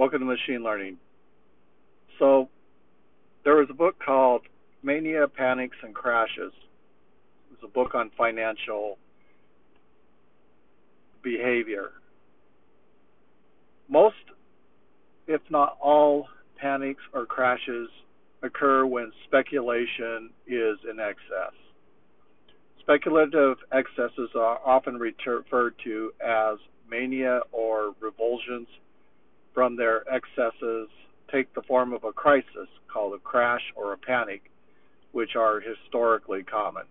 Welcome to Machine Learning. So, there was a book called Mania, Panics, and Crashes. It's a book on financial behavior. Most, if not all, panics or crashes occur when speculation is in excess. Speculative excesses are often referred to as mania or revulsions from their excesses take the form of a crisis called a crash or a panic, which are historically common.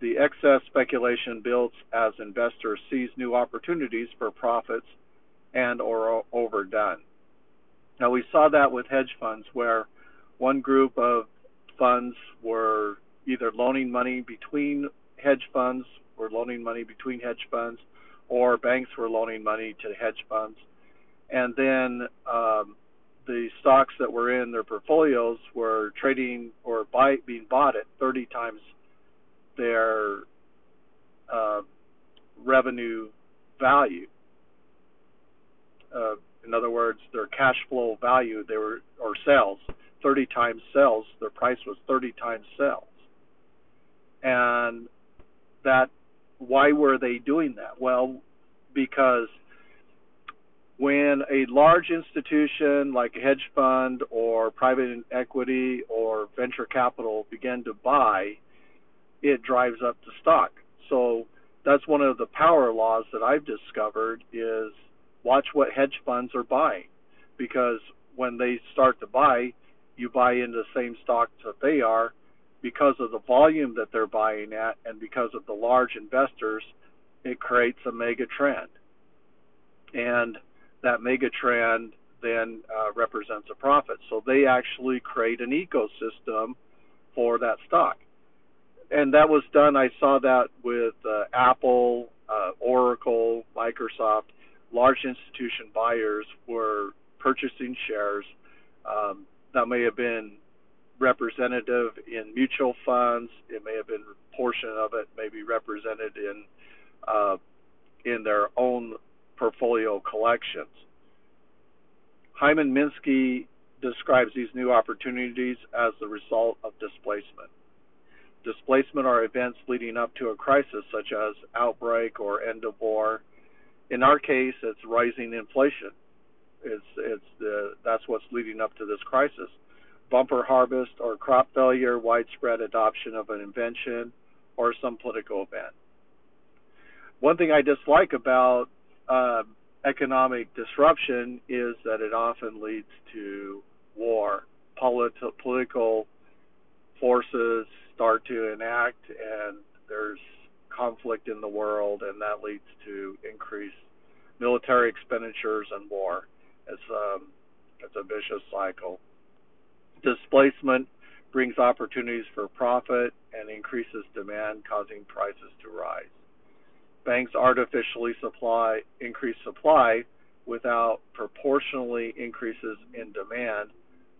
The excess speculation builds as investors seize new opportunities for profits and or overdone. Now we saw that with hedge funds where one group of funds were either loaning money between hedge funds, were loaning money between hedge funds, or banks were loaning money to hedge funds. And then um, the stocks that were in their portfolios were trading or buy, being bought at 30 times their uh, revenue value. Uh, in other words, their cash flow value, they were or sales, 30 times sales. Their price was 30 times sales, and that why were they doing that? Well, because when a large institution like a hedge fund or private equity or venture capital begin to buy, it drives up the stock. So that's one of the power laws that I've discovered is watch what hedge funds are buying because when they start to buy, you buy into the same stocks that they are because of the volume that they're buying at and because of the large investors, it creates a mega trend. And that mega trend then uh, represents a profit. So they actually create an ecosystem for that stock. And that was done, I saw that with uh, Apple, uh, Oracle, Microsoft. Large institution buyers were purchasing shares. Um, that may have been representative in mutual funds. It may have been a portion of it may be represented in uh, in their own portfolio collections. Hyman Minsky describes these new opportunities as the result of displacement. Displacement are events leading up to a crisis, such as outbreak or end of war. In our case, it's rising inflation. It's it's the that's what's leading up to this crisis. Bumper harvest or crop failure, widespread adoption of an invention, or some political event. One thing I dislike about uh, economic disruption is that it often leads to war. Polit- political forces start to enact, and there's conflict in the world, and that leads to increased military expenditures and war. It's um, it's a vicious cycle. Displacement brings opportunities for profit and increases demand, causing prices to rise banks artificially supply increase supply without proportionally increases in demand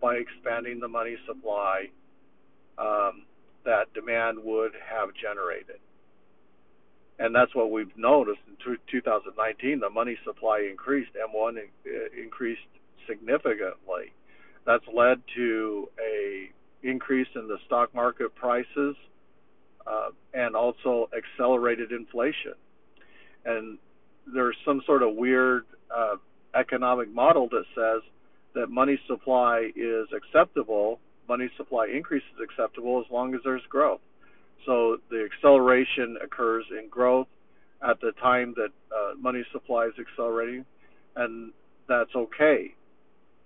by expanding the money supply um, that demand would have generated. And that's what we've noticed in 2019. The money supply increased, M1 increased significantly. That's led to a increase in the stock market prices uh, and also accelerated inflation and there's some sort of weird uh, economic model that says that money supply is acceptable, money supply increase is acceptable as long as there's growth. So the acceleration occurs in growth at the time that uh, money supply is accelerating, and that's okay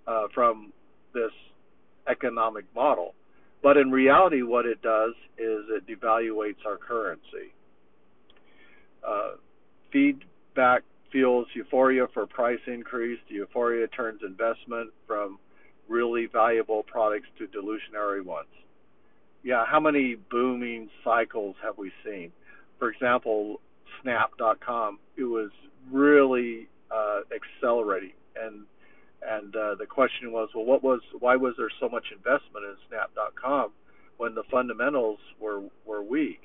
uh, from this economic model. But in reality, what it does is it devaluates our currency. Uh, feedback fuels euphoria for price increase. The euphoria turns investment from really valuable products to delusionary ones. Yeah, how many booming cycles have we seen? For example, Snap.com, it was really uh, accelerating, and and uh, the question was, well, what was why was there so much investment in Snap.com when the fundamentals were were weak?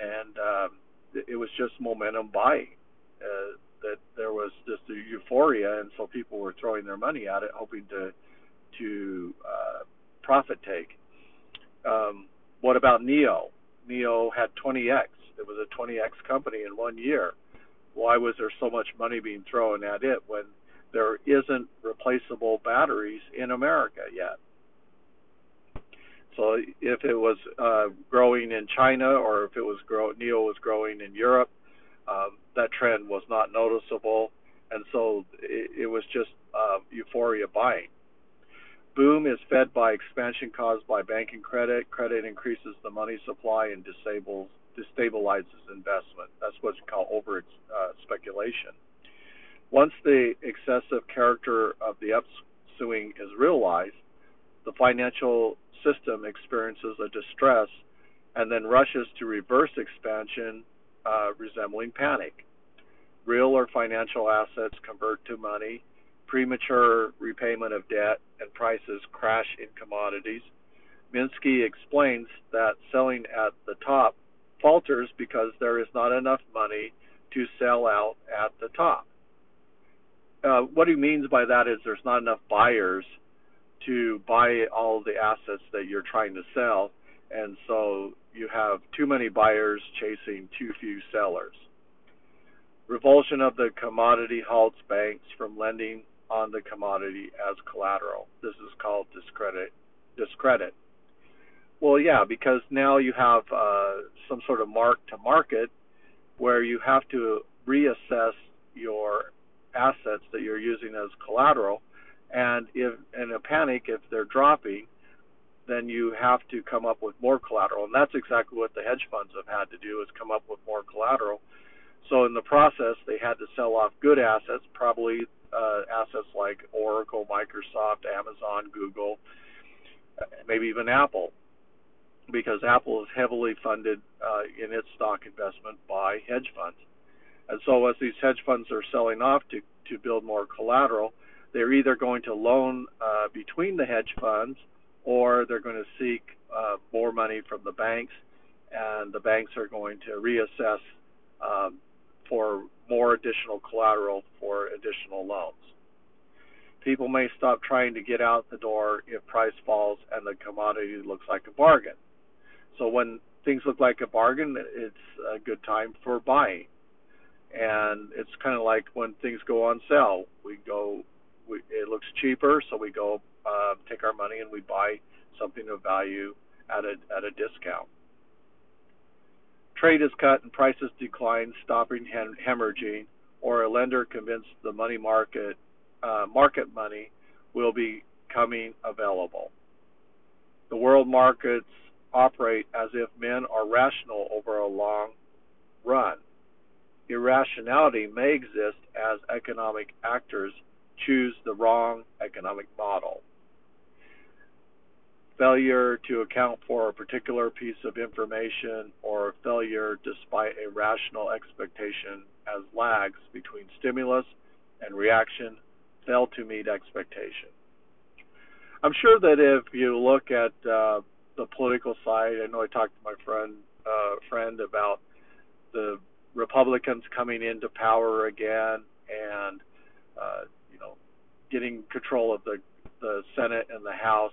And um, it was just momentum buying. Uh, that there was just a euphoria, and so people were throwing their money at it, hoping to to uh, profit take. Um, what about NIO? NIO had 20x. It was a 20x company in one year. Why was there so much money being thrown at it when there isn't replaceable batteries in America yet? So if it was uh, growing in China or if it was grow, NIO was growing in Europe, um, that trend was not noticeable, and so it, it was just uh, euphoria buying. Boom is fed by expansion caused by banking credit. Credit increases the money supply and disables destabilizes investment. That's what's called over uh, speculation. Once the excessive character of the upswing is realized, the financial system experiences a distress and then rushes to reverse expansion, uh, resembling panic. Real or financial assets convert to money, premature repayment of debt, and prices crash in commodities. Minsky explains that selling at the top falters because there is not enough money to sell out at the top. Uh, what he means by that is there's not enough buyers to buy all the assets that you're trying to sell, and so you have too many buyers chasing too few sellers. Revulsion of the commodity halts banks from lending on the commodity as collateral. This is called discredit. Discredit. Well, yeah, because now you have uh, some sort of mark to market where you have to reassess your assets that you're using as collateral and if in a panic, if they're dropping, then you have to come up with more collateral, and that's exactly what the hedge funds have had to do is come up with more collateral. So in the process, they had to sell off good assets, probably uh, assets like Oracle, Microsoft, Amazon, Google, maybe even Apple, because Apple is heavily funded uh, in its stock investment by hedge funds. And so as these hedge funds are selling off to to build more collateral, they're either going to loan uh, between the hedge funds or they're going to seek uh, more money from the banks, and the banks are going to reassess um, for more additional collateral for additional loans. People may stop trying to get out the door if price falls and the commodity looks like a bargain. So when things look like a bargain, it's a good time for buying. And it's kind of like when things go on sale. We go we, it looks cheaper, so we go uh, take our money and we buy something of value at a at a discount. Trade is cut and prices decline, stopping hem- hemorrhaging, or a lender convinced the money market uh, market money will be coming available. The world markets operate as if men are rational over a long run. Irrationality may exist as economic actors choose the wrong economic model. Failure to account for a particular piece of information or failure despite a rational expectation as lags between stimulus and reaction fail to meet expectation. I'm sure that if you look at uh, the political side, I know I talked to my friend uh, friend about the Republicans coming into power again and uh, getting control of the the Senate and the House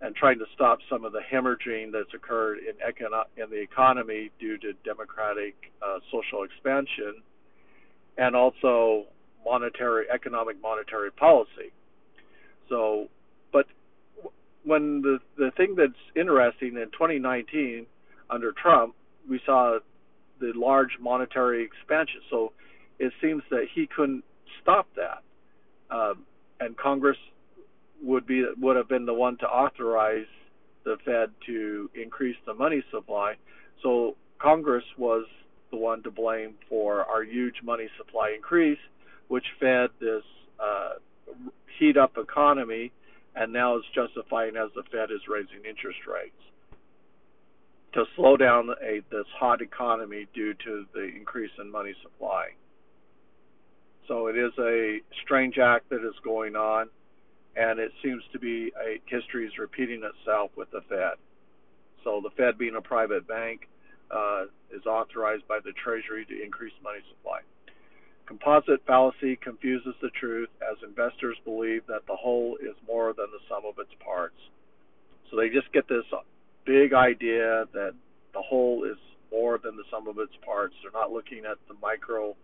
and trying to stop some of the hemorrhaging that's occurred in econo- in the economy due to democratic uh, social expansion and also monetary economic monetary policy. So, but when the the thing that's interesting in 2019 under Trump, we saw the large monetary expansion. So it seems that he couldn't stop that um, and Congress would be would have been the one to authorize the Fed to increase the money supply. So Congress was the one to blame for our huge money supply increase, which fed this uh, heat up economy, and now is justifying as the Fed is raising interest rates to slow down a, this hot economy due to the increase in money supply. So it is a strange act that is going on, and it seems to be a history is repeating itself with the Fed. So the Fed, being a private bank, uh, is authorized by the Treasury to increase money supply. Composite fallacy confuses the truth as investors believe that the whole is more than the sum of its parts. So they just get this big idea that the whole is more than the sum of its parts. They're not looking at the micro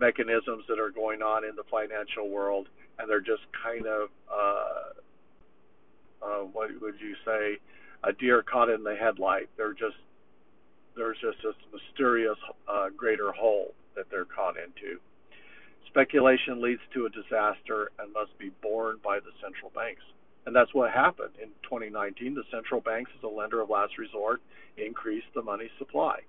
mechanisms that are going on in the financial world, and they're just kind of, uh, uh, what would you say, a deer caught in the headlight. They're just there's just this mysterious uh, greater whole that they're caught into. Speculation leads to a disaster and must be borne by the central banks. And that's what happened in 2019. The central banks, as a lender of last resort, increased the money supply.